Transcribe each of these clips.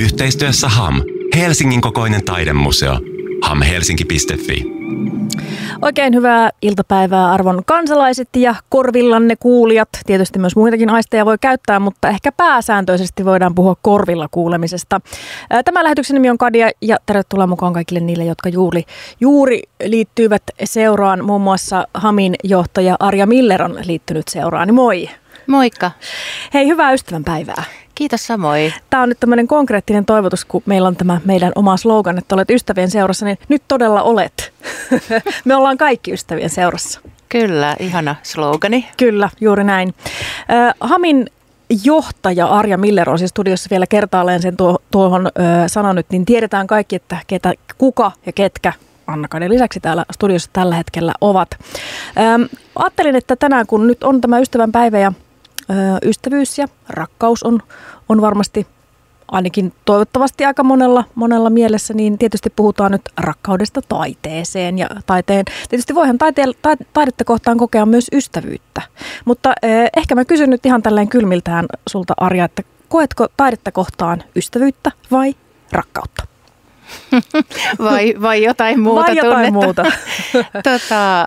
Yhteistyössä HAM, Helsingin kokoinen taidemuseo. hamhelsinki.fi. Oikein hyvää iltapäivää arvon kansalaiset ja korvillanne kuulijat. Tietysti myös muitakin aisteja voi käyttää, mutta ehkä pääsääntöisesti voidaan puhua korvilla kuulemisesta. Tämä lähetyksen nimi on Kadia ja tervetuloa mukaan kaikille niille, jotka juuri, juuri liittyvät seuraan. Muun muassa Hamin johtaja Arja Miller on liittynyt seuraan. Moi! Moikka! Hei, hyvää ystävänpäivää! Kiitos samoin. Tämä on nyt tämmöinen konkreettinen toivotus, kun meillä on tämä meidän oma slogan, että olet ystävien seurassa, niin nyt todella olet. Me ollaan kaikki ystävien seurassa. Kyllä, ihana slogani. Kyllä, juuri näin. Hamin johtaja Arja Miller on siis studiossa vielä kertaalleen sen tuo, tuohon ö, sanonut, niin tiedetään kaikki, että ketä, kuka ja ketkä anna lisäksi täällä studiossa tällä hetkellä ovat. Ö, ajattelin, että tänään kun nyt on tämä ystävän päivä ja ystävyys ja rakkaus on, on varmasti ainakin toivottavasti aika monella, monella mielessä, niin tietysti puhutaan nyt rakkaudesta taiteeseen ja taiteen. Tietysti voihan taite- ta- taidetta kohtaan kokea myös ystävyyttä, mutta eh, ehkä mä kysyn nyt ihan tälleen kylmiltään sulta Arja, että koetko taidetta kohtaan ystävyyttä vai rakkautta? vai, vai jotain muuta vai jotain tunnetta? muuta. tota,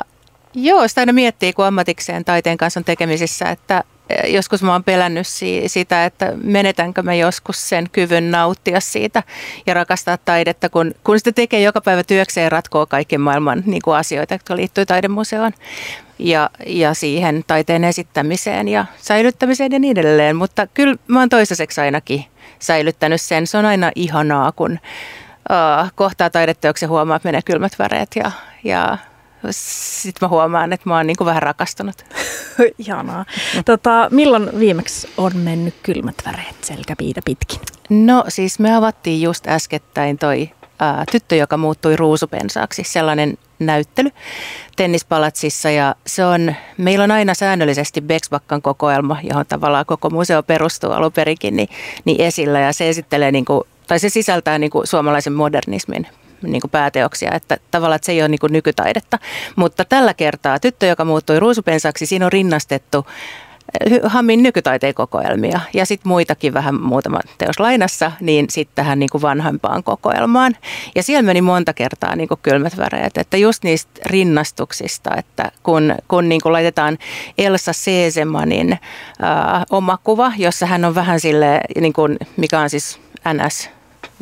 joo, sitä aina miettii, kun ammatikseen taiteen kanssa on tekemisissä, että joskus mä oon pelännyt sitä, että menetänkö mä joskus sen kyvyn nauttia siitä ja rakastaa taidetta, kun, kun sitä tekee joka päivä työkseen ja ratkoo kaiken maailman niin kuin asioita, jotka liittyy taidemuseoon ja, ja siihen taiteen esittämiseen ja säilyttämiseen ja niin edelleen. Mutta kyllä mä oon toistaiseksi ainakin säilyttänyt sen. Se on aina ihanaa, kun uh, kohtaa taideteoksen huomaa, että menee kylmät väreet ja, ja sitten mä huomaan, että mä oon niin kuin vähän rakastunut. Ihanaa. Tota, milloin viimeksi on mennyt kylmät väreet selkäpiitä pitkin? No siis me avattiin just äskettäin toi ää, tyttö, joka muuttui ruusupensaaksi, sellainen näyttely tennispalatsissa ja se on, meillä on aina säännöllisesti Bexbakkan kokoelma, johon tavallaan koko museo perustuu alun perinkin, niin, niin esillä ja se esittelee niin kuin, tai se sisältää niin kuin suomalaisen modernismin niin kuin pääteoksia, että tavallaan että se ei ole niin kuin nykytaidetta. Mutta tällä kertaa tyttö, joka muuttui ruusupensaksi, siinä on rinnastettu eh, Hammin nykytaiteen kokoelmia ja sitten muitakin vähän muutama teos lainassa, niin sitten tähän niin kuin vanhempaan kokoelmaan. Ja siellä meni monta kertaa niin kuin kylmät väreet, että just niistä rinnastuksista, että kun, kun niin kuin laitetaan Elsa Seesemanin äh, oma kuva, jossa hän on vähän sille, niin kuin, mikä on siis NS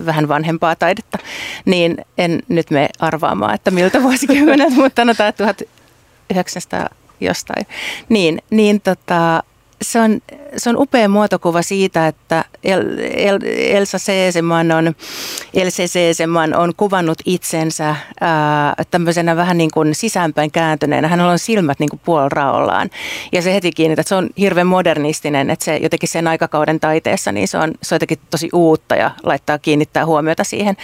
vähän vanhempaa taidetta, niin en nyt me arvaamaan, että miltä vuosikymmenet, mutta sanotaan 1900 jostain. Niin, niin tota, se on, se on upea muotokuva siitä, että El, El, Elsa Seeseman on, Else Seeseman on kuvannut itsensä ää, tämmöisenä vähän niin kuin sisäänpäin kääntyneenä. Hänellä on silmät niin kuin puolraollaan ja se heti kiinnittää, että se on hirveän modernistinen, että se jotenkin sen aikakauden taiteessa, niin se on, se on jotenkin tosi uutta ja laittaa kiinnittää huomiota siihen.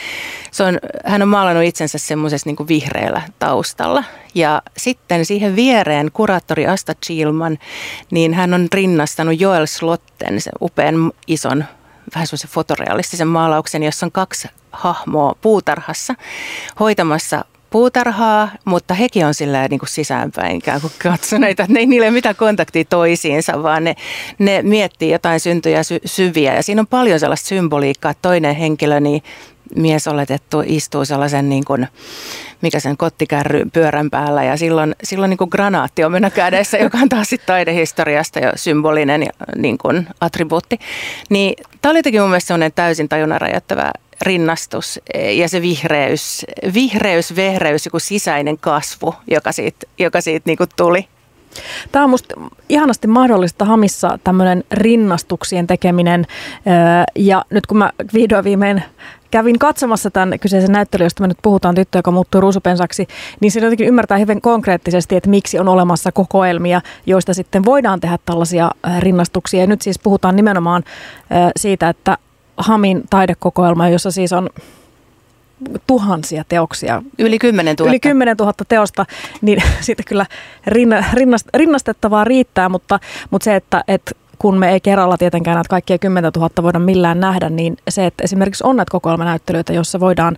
Se on, hän on maalannut itsensä semmoisessa niin vihreällä taustalla ja sitten siihen viereen kuraattori Asta Chilman, niin hän on rinnastanut Joel Slotten, sen upean ison vähän semmoisen fotorealistisen maalauksen, jossa on kaksi hahmoa puutarhassa hoitamassa puutarhaa, mutta hekin on sillä niin kuin sisäänpäin ikään kuin katsoneita, että ne ei niille ole mitään kontaktia toisiinsa, vaan ne, ne miettii jotain syntyjä sy- syviä. Ja siinä on paljon sellaista symboliikkaa, että toinen henkilö, niin mies oletettu istuu sellaisen niin kuin, mikä sen kottikärry pyörän päällä ja silloin, silloin niin kuin granaatti on mennä kädessä, joka on taas sitten taidehistoriasta jo symbolinen niin kuin attribuutti. Niin tämä oli jotenkin mun mielestä täysin tajunnan rajoittava rinnastus ja se vihreys, vihreys, vehreys, joku sisäinen kasvu, joka siitä, joka siitä niin kuin tuli. Tämä on minusta ihanasti mahdollista Hamissa tämmöinen rinnastuksien tekeminen. Ja nyt kun mä vihdoin viimein kävin katsomassa tämän kyseisen näyttelyn, josta me nyt puhutaan, tyttö, joka muuttuu ruusupensaksi, niin se jotenkin ymmärtää hyvin konkreettisesti, että miksi on olemassa kokoelmia, joista sitten voidaan tehdä tällaisia rinnastuksia. Ja nyt siis puhutaan nimenomaan siitä, että Hamin taidekokoelma, jossa siis on tuhansia teoksia. Yli 10 000. Yli 10 000 teosta, niin siitä kyllä rinnast, rinnastettavaa riittää, mutta, mutta se, että, että kun me ei kerralla tietenkään näitä kaikkia 10 000 voida millään nähdä, niin se, että esimerkiksi on näitä kokoelmanäyttelyitä, jossa voidaan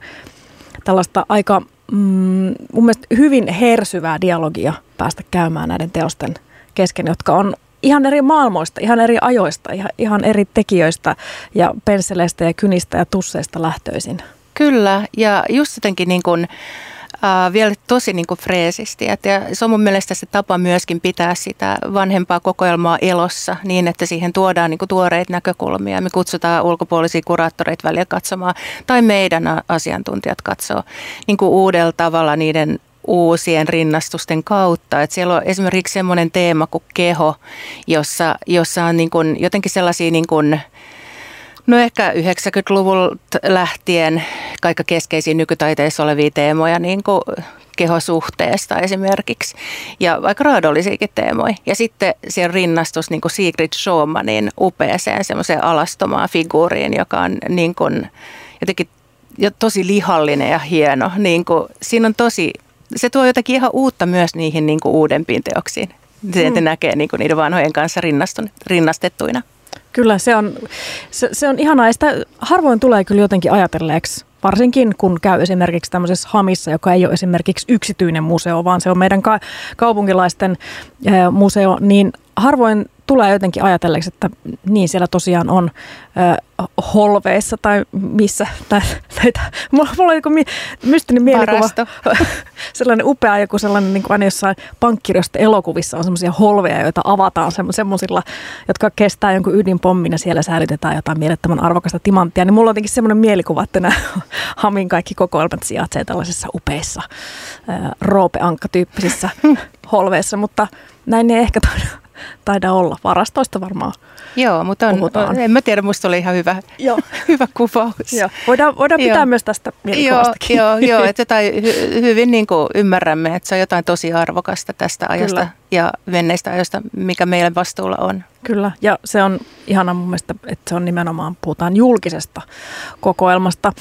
tällaista aika mm, mun mielestä hyvin hersyvää dialogia päästä käymään näiden teosten kesken, jotka on ihan eri maailmoista, ihan eri ajoista, ihan, ihan eri tekijöistä ja pensseleistä ja kynistä ja tusseista lähtöisin. Kyllä, ja just jotenkin niin kuin, äh, vielä tosi niin kuin freesisti. Et, ja se on mun mielestä se tapa myöskin pitää sitä vanhempaa kokoelmaa elossa niin, että siihen tuodaan niin kuin tuoreita näkökulmia. Me kutsutaan ulkopuolisia kuraattoreita välillä katsomaan, tai meidän asiantuntijat katsoo niin kuin uudella tavalla niiden uusien rinnastusten kautta. Et siellä on esimerkiksi semmoinen teema kuin keho, jossa, jossa on niin kuin jotenkin sellaisia niin kuin, No ehkä 90-luvulta lähtien kaikka keskeisiä nykytaiteissa olevia teemoja, niin kuin kehosuhteesta esimerkiksi, ja vaikka raadollisiakin teemoja. Ja sitten siellä rinnastus niin kuin Sigrid Schumannin upeeseen semmoiseen alastomaan figuuriin, joka on niin kuin, jotenkin jo tosi lihallinen ja hieno. Niin kuin, siinä on tosi, se tuo jotakin ihan uutta myös niihin niin kuin uudempiin teoksiin. Se, mm. näkee niin kuin niiden vanhojen kanssa rinnastettuina. Kyllä, se on, se, se on ihanaa. Ja sitä harvoin tulee kyllä jotenkin ajatelleeksi, varsinkin kun käy esimerkiksi tämmöisessä Hamissa, joka ei ole esimerkiksi yksityinen museo, vaan se on meidän ka- kaupunkilaisten ää, museo, niin harvoin tulee jotenkin ajatelleeksi, että niin siellä tosiaan on ö, holveissa tai missä näitä, mulla, mulla on joku mystinen mielikuva, sellainen upea joku sellainen niin kuin aina jossain pankkirjoista elokuvissa on semmoisia holveja, joita avataan semmoisilla, jotka kestää jonkun ydinpommin ja siellä säilytetään jotain mielettömän arvokasta timanttia, niin mulla on jotenkin semmoinen mielikuva, että nämä Hamin kaikki kokoelmat sijaitsee tällaisissa upeissa roopeankka-tyyppisissä holveissa, mutta näin ei ehkä taida olla. Varastoista varmaan Joo, mutta on, on, en mä tiedä, musta oli ihan hyvä, joo. hyvä kuvaus. Joo. Voidaan, voidaan pitää joo. myös tästä mielikuvastakin. Joo, joo, joo että jotain, hy, hyvin niin kuin ymmärrämme, että se on jotain tosi arvokasta tästä ajasta Kyllä. Ja menneistä ajoista, mikä meidän vastuulla on. Kyllä, ja se on ihana mun mielestä, että se on nimenomaan, puhutaan julkisesta kokoelmasta.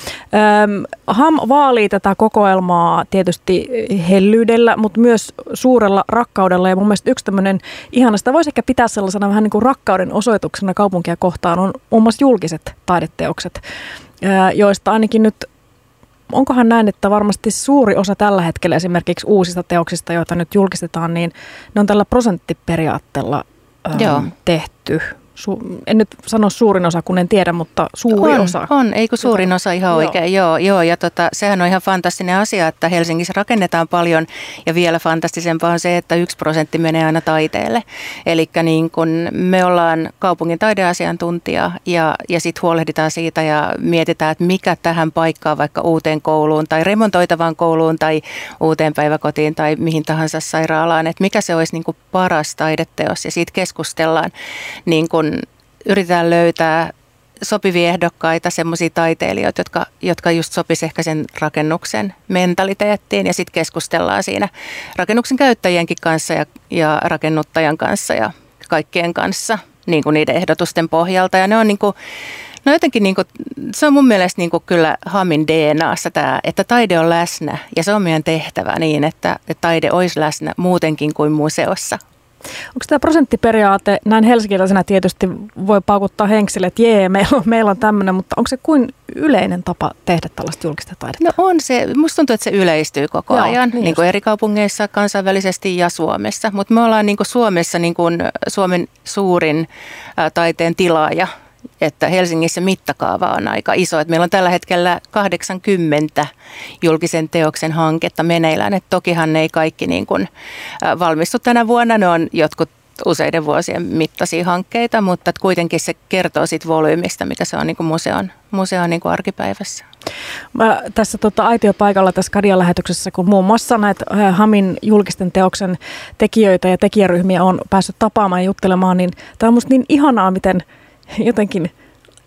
Öm, HAM vaalii tätä kokoelmaa tietysti hellyydellä, mutta myös suurella rakkaudella, ja mun mielestä yksi tämmöinen ihana, sitä voisi ehkä pitää sellaisena vähän niin kuin rakkauden osoituksena kaupunkia kohtaan, on muun muassa julkiset taideteokset, joista ainakin nyt onkohan näin, että varmasti suuri osa tällä hetkellä esimerkiksi uusista teoksista, joita nyt julkistetaan, niin ne on tällä prosenttiperiaatteella Joo. tehty su, en nyt sano suurin osa, kun en tiedä, mutta suuri on, osa. On, ei kun suurin osa? Ihan oikein, joo, joo. Ja tota, sehän on ihan fantastinen asia, että Helsingissä rakennetaan paljon. Ja vielä fantastisempaa on se, että yksi prosentti menee aina taiteelle. Eli niin kun me ollaan kaupungin taideasiantuntija ja, ja sitten huolehditaan siitä ja mietitään, että mikä tähän paikkaan vaikka uuteen kouluun tai remontoitavaan kouluun tai uuteen päiväkotiin tai mihin tahansa sairaalaan, että mikä se olisi niin paras taideteos. Ja siitä keskustellaan niin kun yritetään löytää sopivia ehdokkaita, semmoisia taiteilijoita, jotka, jotka just sopisi ehkä sen rakennuksen mentaliteettiin ja sitten keskustellaan siinä rakennuksen käyttäjienkin kanssa ja, ja rakennuttajan kanssa ja kaikkien kanssa niin kuin niiden ehdotusten pohjalta. Ja ne on niin kuin, No jotenkin niin kuin, se on mun mielestä niin kuin kyllä Hamin DNAssa tämä, että taide on läsnä ja se on meidän tehtävä niin, että, että taide olisi läsnä muutenkin kuin museossa Onko tämä prosenttiperiaate, näin helsinkiläisenä tietysti voi paukuttaa henksille, että jee, meillä on, meillä on tämmöinen, mutta onko se kuin yleinen tapa tehdä tällaista julkista taidetta? No on se, musta tuntuu, että se yleistyy koko Joo, ajan, niin, niin kuin eri kaupungeissa, kansainvälisesti ja Suomessa. Mutta me ollaan niin kuin Suomessa niin kuin Suomen suurin taiteen tilaaja että Helsingissä mittakaava on aika iso. Että meillä on tällä hetkellä 80 julkisen teoksen hanketta meneillään. Että tokihan ne ei kaikki niin kuin valmistu tänä vuonna. Ne on jotkut useiden vuosien mittaisia hankkeita, mutta kuitenkin se kertoo siitä volyymista, mikä se on niin kuin museon, museon niin kuin arkipäivässä. Mä tässä tota, aitiopaikalla tässä Kadian lähetyksessä, kun muun muassa näitä Hamin julkisten teoksen tekijöitä ja tekijäryhmiä on päässyt tapaamaan ja juttelemaan, niin tämä on musta niin ihanaa, miten – jotenkin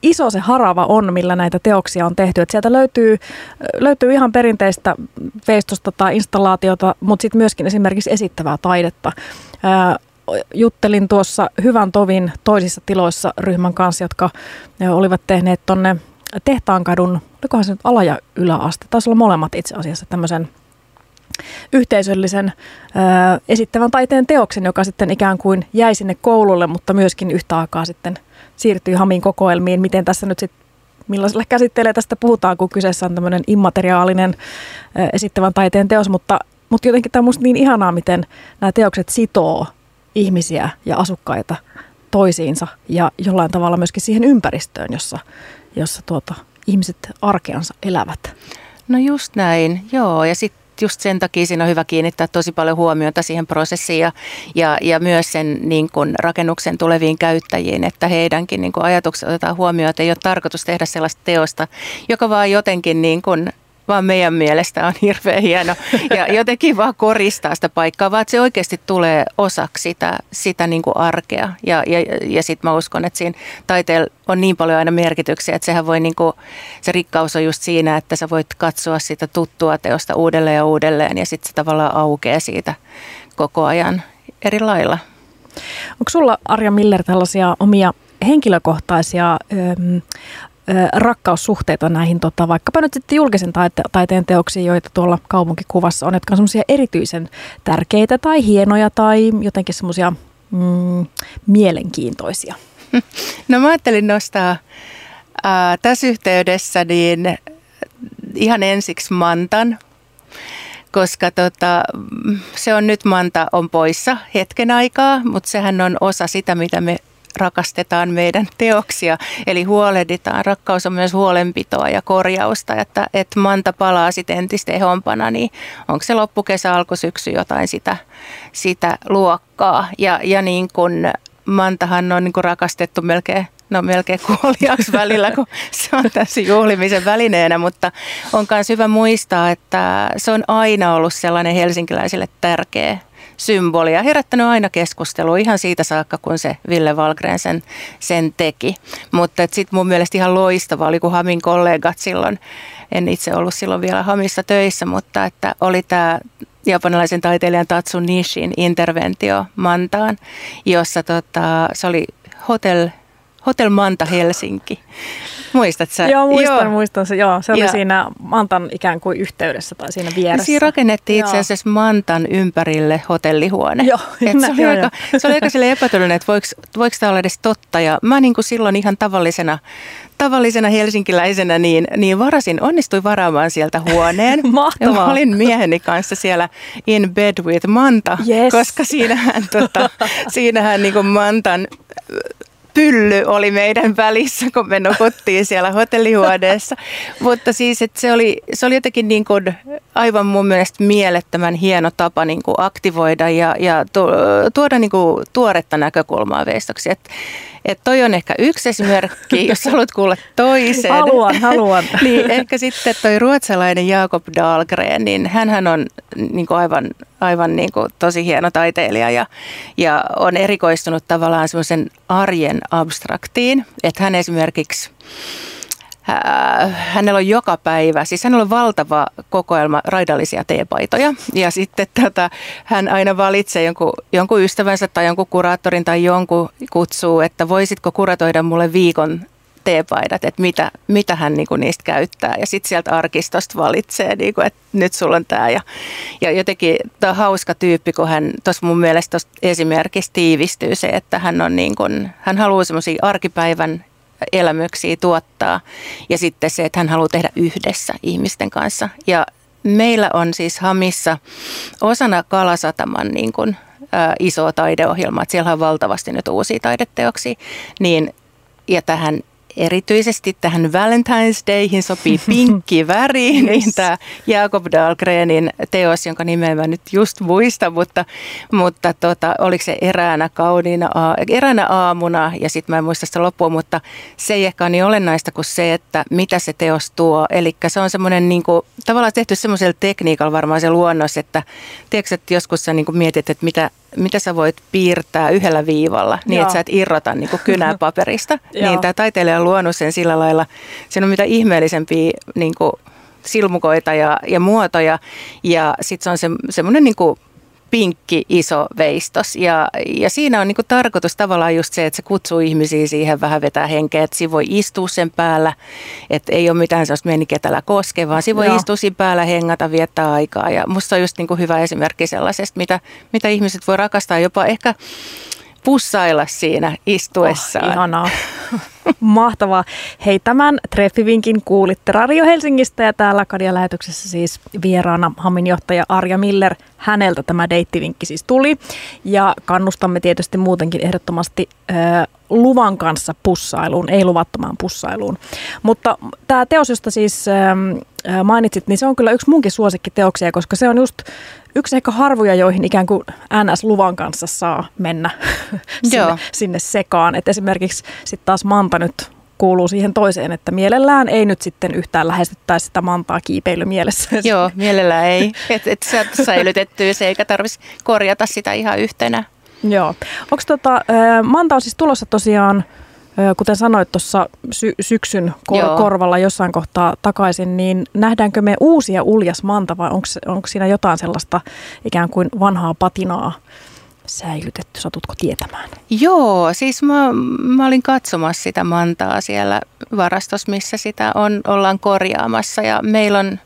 iso se harava on, millä näitä teoksia on tehty. Et sieltä löytyy, löytyy ihan perinteistä veistosta tai installaatiota, mutta sitten myöskin esimerkiksi esittävää taidetta. Ää, juttelin tuossa Hyvän Tovin toisissa tiloissa ryhmän kanssa, jotka olivat tehneet tuonne Tehtaankadun, olikohan se nyt ala- ja yläaste, taisi olla molemmat itse asiassa tämmöisen yhteisöllisen ää, esittävän taiteen teoksen, joka sitten ikään kuin jäi sinne koululle, mutta myöskin yhtä aikaa sitten siirtyy Hamin kokoelmiin. Miten tässä nyt sitten, millaisella käsittelee tästä puhutaan, kun kyseessä on tämmöinen immateriaalinen ää, esittävän taiteen teos, mutta, mutta jotenkin tämä on musta niin ihanaa, miten nämä teokset sitoo ihmisiä ja asukkaita toisiinsa ja jollain tavalla myöskin siihen ympäristöön, jossa, jossa tuota, ihmiset arkeansa elävät. No just näin, joo. Ja sitten just sen takia siinä on hyvä kiinnittää tosi paljon huomiota siihen prosessiin ja, ja, ja myös sen niin kun rakennuksen tuleviin käyttäjiin, että heidänkin niin ajatukset otetaan huomioon, että ei ole tarkoitus tehdä sellaista teosta, joka vaan jotenkin niin kun vaan meidän mielestä on hirveän hieno ja jotenkin vaan koristaa sitä paikkaa, vaan että se oikeasti tulee osaksi sitä, sitä niin kuin arkea. Ja, ja, ja sitten mä uskon, että siinä taiteella on niin paljon aina merkityksiä, että sehän voi niin kuin, se rikkaus on just siinä, että sä voit katsoa sitä tuttua teosta uudelleen ja uudelleen ja sitten se tavallaan aukeaa siitä koko ajan eri lailla. Onko sulla Arja Miller tällaisia omia henkilökohtaisia rakkaussuhteita näihin tota, vaikkapa nyt sitten julkisen taite- taiteen teoksiin, joita tuolla kaupunkikuvassa on, jotka on semmoisia erityisen tärkeitä tai hienoja tai jotenkin semmoisia mm, mielenkiintoisia? No mä ajattelin nostaa ää, tässä yhteydessä niin ihan ensiksi Mantan, koska tota, se on nyt Manta on poissa hetken aikaa, mutta sehän on osa sitä, mitä me rakastetaan meidän teoksia, eli huolehditaan. Rakkaus on myös huolenpitoa ja korjausta, että, että Manta palaa sitten entistä ehompana, niin onko se loppukesä, alkusyksy jotain sitä, sitä luokkaa. Ja, ja niin kuin Mantahan on niin kuin rakastettu melkein no melkein kuoliaksi välillä, kun se on tässä juhlimisen välineenä, mutta on myös hyvä muistaa, että se on aina ollut sellainen helsinkiläisille tärkeä symboli ja herättänyt aina keskustelua ihan siitä saakka, kun se Ville Valgren sen, sen teki. Mutta sitten mun mielestä ihan loistava oli, kun Hamin kollegat silloin, en itse ollut silloin vielä Hamissa töissä, mutta että oli tämä japanilaisen taiteilijan Tatsu Nishin interventio Mantaan, jossa tota, se oli Hotel, Hotel Manta Helsinki. Muistat sä? Joo, muistan, joo. muistan se. Joo, se oli ja. siinä Mantan ikään kuin yhteydessä tai siinä vieressä. Siinä rakennettiin itse asiassa Mantan ympärille hotellihuone. Joo, Et se, oli joo, aika, se oli aika sille epätodellinen, että voiko, voiko tämä olla edes totta. Ja mä niin kuin silloin ihan tavallisena tavallisena helsinkiläisenä niin, niin varasin, onnistuin varaamaan sieltä huoneen. Mahtavaa. Ja mä olin mieheni kanssa siellä in bed with Manta, yes. koska siinähän, tota, siinähän niin kuin Mantan pylly oli meidän välissä, kun me nukuttiin siellä hotellihuoneessa. Mutta siis, että se oli, se oli jotenkin niin kuin aivan mun mielestä mielettömän hieno tapa niin kuin aktivoida ja, ja tuoda niin kuin tuoretta näkökulmaa veistoksi. Että et toi on ehkä yksi esimerkki, jos haluat kuulla toisen. Haluan, haluan. niin ehkä sitten toi ruotsalainen Jakob Dahlgren, niin hän on niin kuin aivan, aivan niin kuin tosi hieno taiteilija ja, ja on erikoistunut tavallaan semmoisen arjen abstraktiin. Että hän esimerkiksi hänellä on joka päivä, siis hänellä on valtava kokoelma raidallisia teepaitoja ja sitten tätä, hän aina valitsee jonkun, jonkun ystävänsä tai jonkun kuraattorin tai jonkun kutsuu, että voisitko kuratoida mulle viikon teepaidat, että mitä, mitä hän niinku niistä käyttää. Ja sitten sieltä arkistosta valitsee, niinku, että nyt sulla on tämä. Ja, ja jotenkin tämä on hauska tyyppi, kun hän tuossa mun mielestä tuosta esimerkiksi tiivistyy se, että hän, on niinku, hän haluaa semmoisia arkipäivän elämyksiä tuottaa. Ja sitten se, että hän haluaa tehdä yhdessä ihmisten kanssa. Ja meillä on siis Hamissa osana Kalasataman niin kuin, ä, iso taideohjelma, että siellä on valtavasti nyt uusia taideteoksia, niin ja tähän erityisesti tähän Valentine's Dayhin sopii pinkki väri, yes. niin tämä Jakob Dahlgrenin teos, jonka nimeä mä nyt just muista, mutta, mutta tota, oliko se eräänä kauniina, eräänä aamuna ja sitten mä en muista sitä loppua, mutta se ei ehkä ole niin olennaista kuin se, että mitä se teos tuo. Eli se on semmoinen niin kuin, tavallaan tehty semmoisella tekniikalla varmaan se luonnos, että tiedätkö, että joskus sä niin kuin mietit, että mitä mitä sä voit piirtää yhdellä viivalla niin, Joo. että sä et irrota niin kuin kynää paperista. niin tämä taiteilija on luonut sen sillä lailla, siinä on mitä ihmeellisempiä niin kuin silmukoita ja, ja muotoja ja sitten se on se, semmoinen niin kuin pinkki iso veistos. Ja, ja siinä on niinku tarkoitus tavallaan just se, että se kutsuu ihmisiä siihen vähän vetää henkeä, että siinä voi istua sen päällä, että ei ole mitään sellaista meniketälä koske, vaan siinä voi Joo. istua siinä päällä, hengata, viettää aikaa. Ja musta on just niinku hyvä esimerkki sellaisesta, mitä, mitä ihmiset voi rakastaa jopa ehkä pussailla siinä istuessaan. Oh, ihanaa. Mahtavaa. Hei, tämän treffivinkin kuulitte Radio Helsingistä ja täällä Kadia-lähetyksessä siis vieraana Haminjohtaja Arja Miller. Häneltä tämä deittivinkki siis tuli ja kannustamme tietysti muutenkin ehdottomasti äh, luvan kanssa pussailuun, ei luvattomaan pussailuun. Mutta tämä teos, josta siis äh, mainitsit, niin se on kyllä yksi munkin suosikkiteoksia, koska se on just yksi ehkä harvoja, joihin ikään kuin NS-luvan kanssa saa mennä sinne, sinne sekaan. Et esimerkiksi sitten taas Manta nyt kuuluu siihen toiseen, että mielellään ei nyt sitten yhtään lähestyttäisi sitä mantaa kiipeilymielessä. Joo, mielellään ei. Että et sä säilytettyä se eikä tarvitsisi korjata sitä ihan yhtenä. Joo. Onko tota, Manta on siis tulossa tosiaan kuten sanoit tuossa sy- syksyn kor- korvalla jossain kohtaa takaisin, niin nähdäänkö me uusia uljas manta vai onko siinä jotain sellaista ikään kuin vanhaa patinaa säilytetty? Satutko tietämään? Joo, siis mä, mä olin katsomassa sitä mantaa siellä varastossa, missä sitä on, ollaan korjaamassa ja meillä on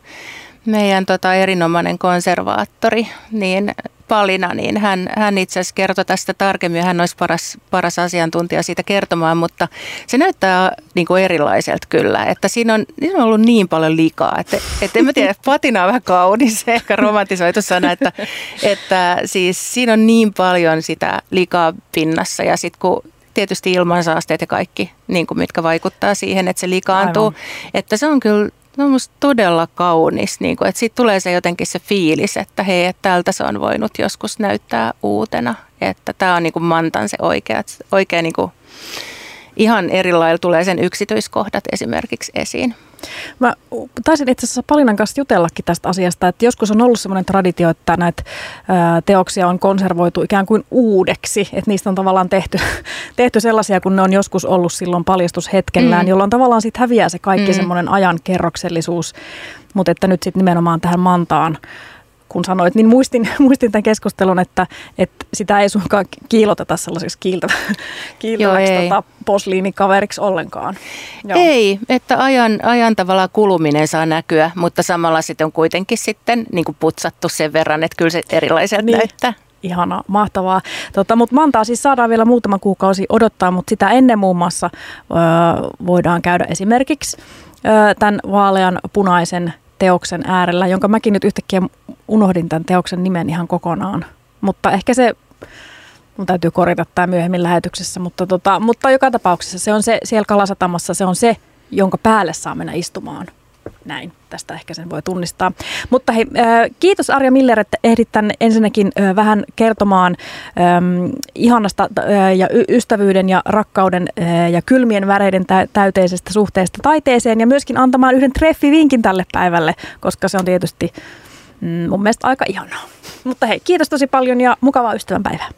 meidän tota, erinomainen konservaattori, niin Palina, niin hän, hän itse asiassa kertoi tästä tarkemmin. Hän olisi paras, paras asiantuntija siitä kertomaan, mutta se näyttää niin kuin erilaiselta kyllä. Että siinä on, siinä on ollut niin paljon likaa, että, että en mä tiedä, patina on vähän kaunis, ehkä romantisoitu sana, että, että siis siinä on niin paljon sitä likaa pinnassa ja sitten kun tietysti ilmansaasteet ja kaikki, niin kuin mitkä vaikuttaa siihen, että se likaantuu. Aivan. Että se on kyllä No musta todella kaunis, niin kuin, että siitä tulee se jotenkin se fiilis, että hei, että tältä se on voinut joskus näyttää uutena. Että tämä on niin kuin Mantan se oikea, oikea niin kuin, ihan eri lailla tulee sen yksityiskohdat esimerkiksi esiin. Mä taisin itse asiassa Palinan kanssa jutellakin tästä asiasta, että joskus on ollut sellainen traditio, että näitä teoksia on konservoitu ikään kuin uudeksi, että niistä on tavallaan tehty, tehty sellaisia, kun ne on joskus ollut silloin paljastushetkellään, mm. jolloin tavallaan sitten häviää se kaikki mm. semmoinen ajan kerroksellisuus, mutta että nyt sitten nimenomaan tähän Mantaan kun sanoit, niin muistin, muistin tämän keskustelun, että, että sitä ei suinkaan kiiloteta sellaiseksi kiiltäväksi kiiltäväksi tota, posliinikaveriksi ollenkaan. Joo. Ei, että ajan, ajan tavalla kuluminen saa näkyä, mutta samalla sitten on kuitenkin sitten niin kuin putsattu sen verran, että kyllä se erilaiselta niin. näyttää. Ihana, mahtavaa. Tota, mutta Mantaa siis saadaan vielä muutama kuukausi odottaa, mutta sitä ennen muun muassa ö, voidaan käydä esimerkiksi ö, tämän vaalean punaisen teoksen äärellä, jonka mäkin nyt yhtäkkiä unohdin tämän teoksen nimen ihan kokonaan. Mutta ehkä se, mun täytyy korjata tämä myöhemmin lähetyksessä, mutta, tota, mutta joka tapauksessa se on se, siellä Kalasatamassa se on se, jonka päälle saa mennä istumaan näin. Tästä ehkä sen voi tunnistaa. Mutta hei, äh, kiitos Arja Miller, että ehdit tänne ensinnäkin äh, vähän kertomaan ähm, ihanasta äh, ja ystävyyden ja rakkauden ja kylmien väreiden täyteisestä suhteesta taiteeseen ja myöskin antamaan yhden treffivinkin tälle päivälle, koska se on tietysti mm, mun mielestä aika ihanaa. Mutta hei, kiitos tosi paljon ja mukavaa ystävänpäivää.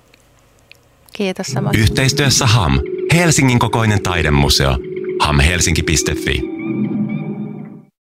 Kiitos samoin. Yhteistyössä HAM, Helsingin kokoinen taidemuseo, hamhelsinki.fi.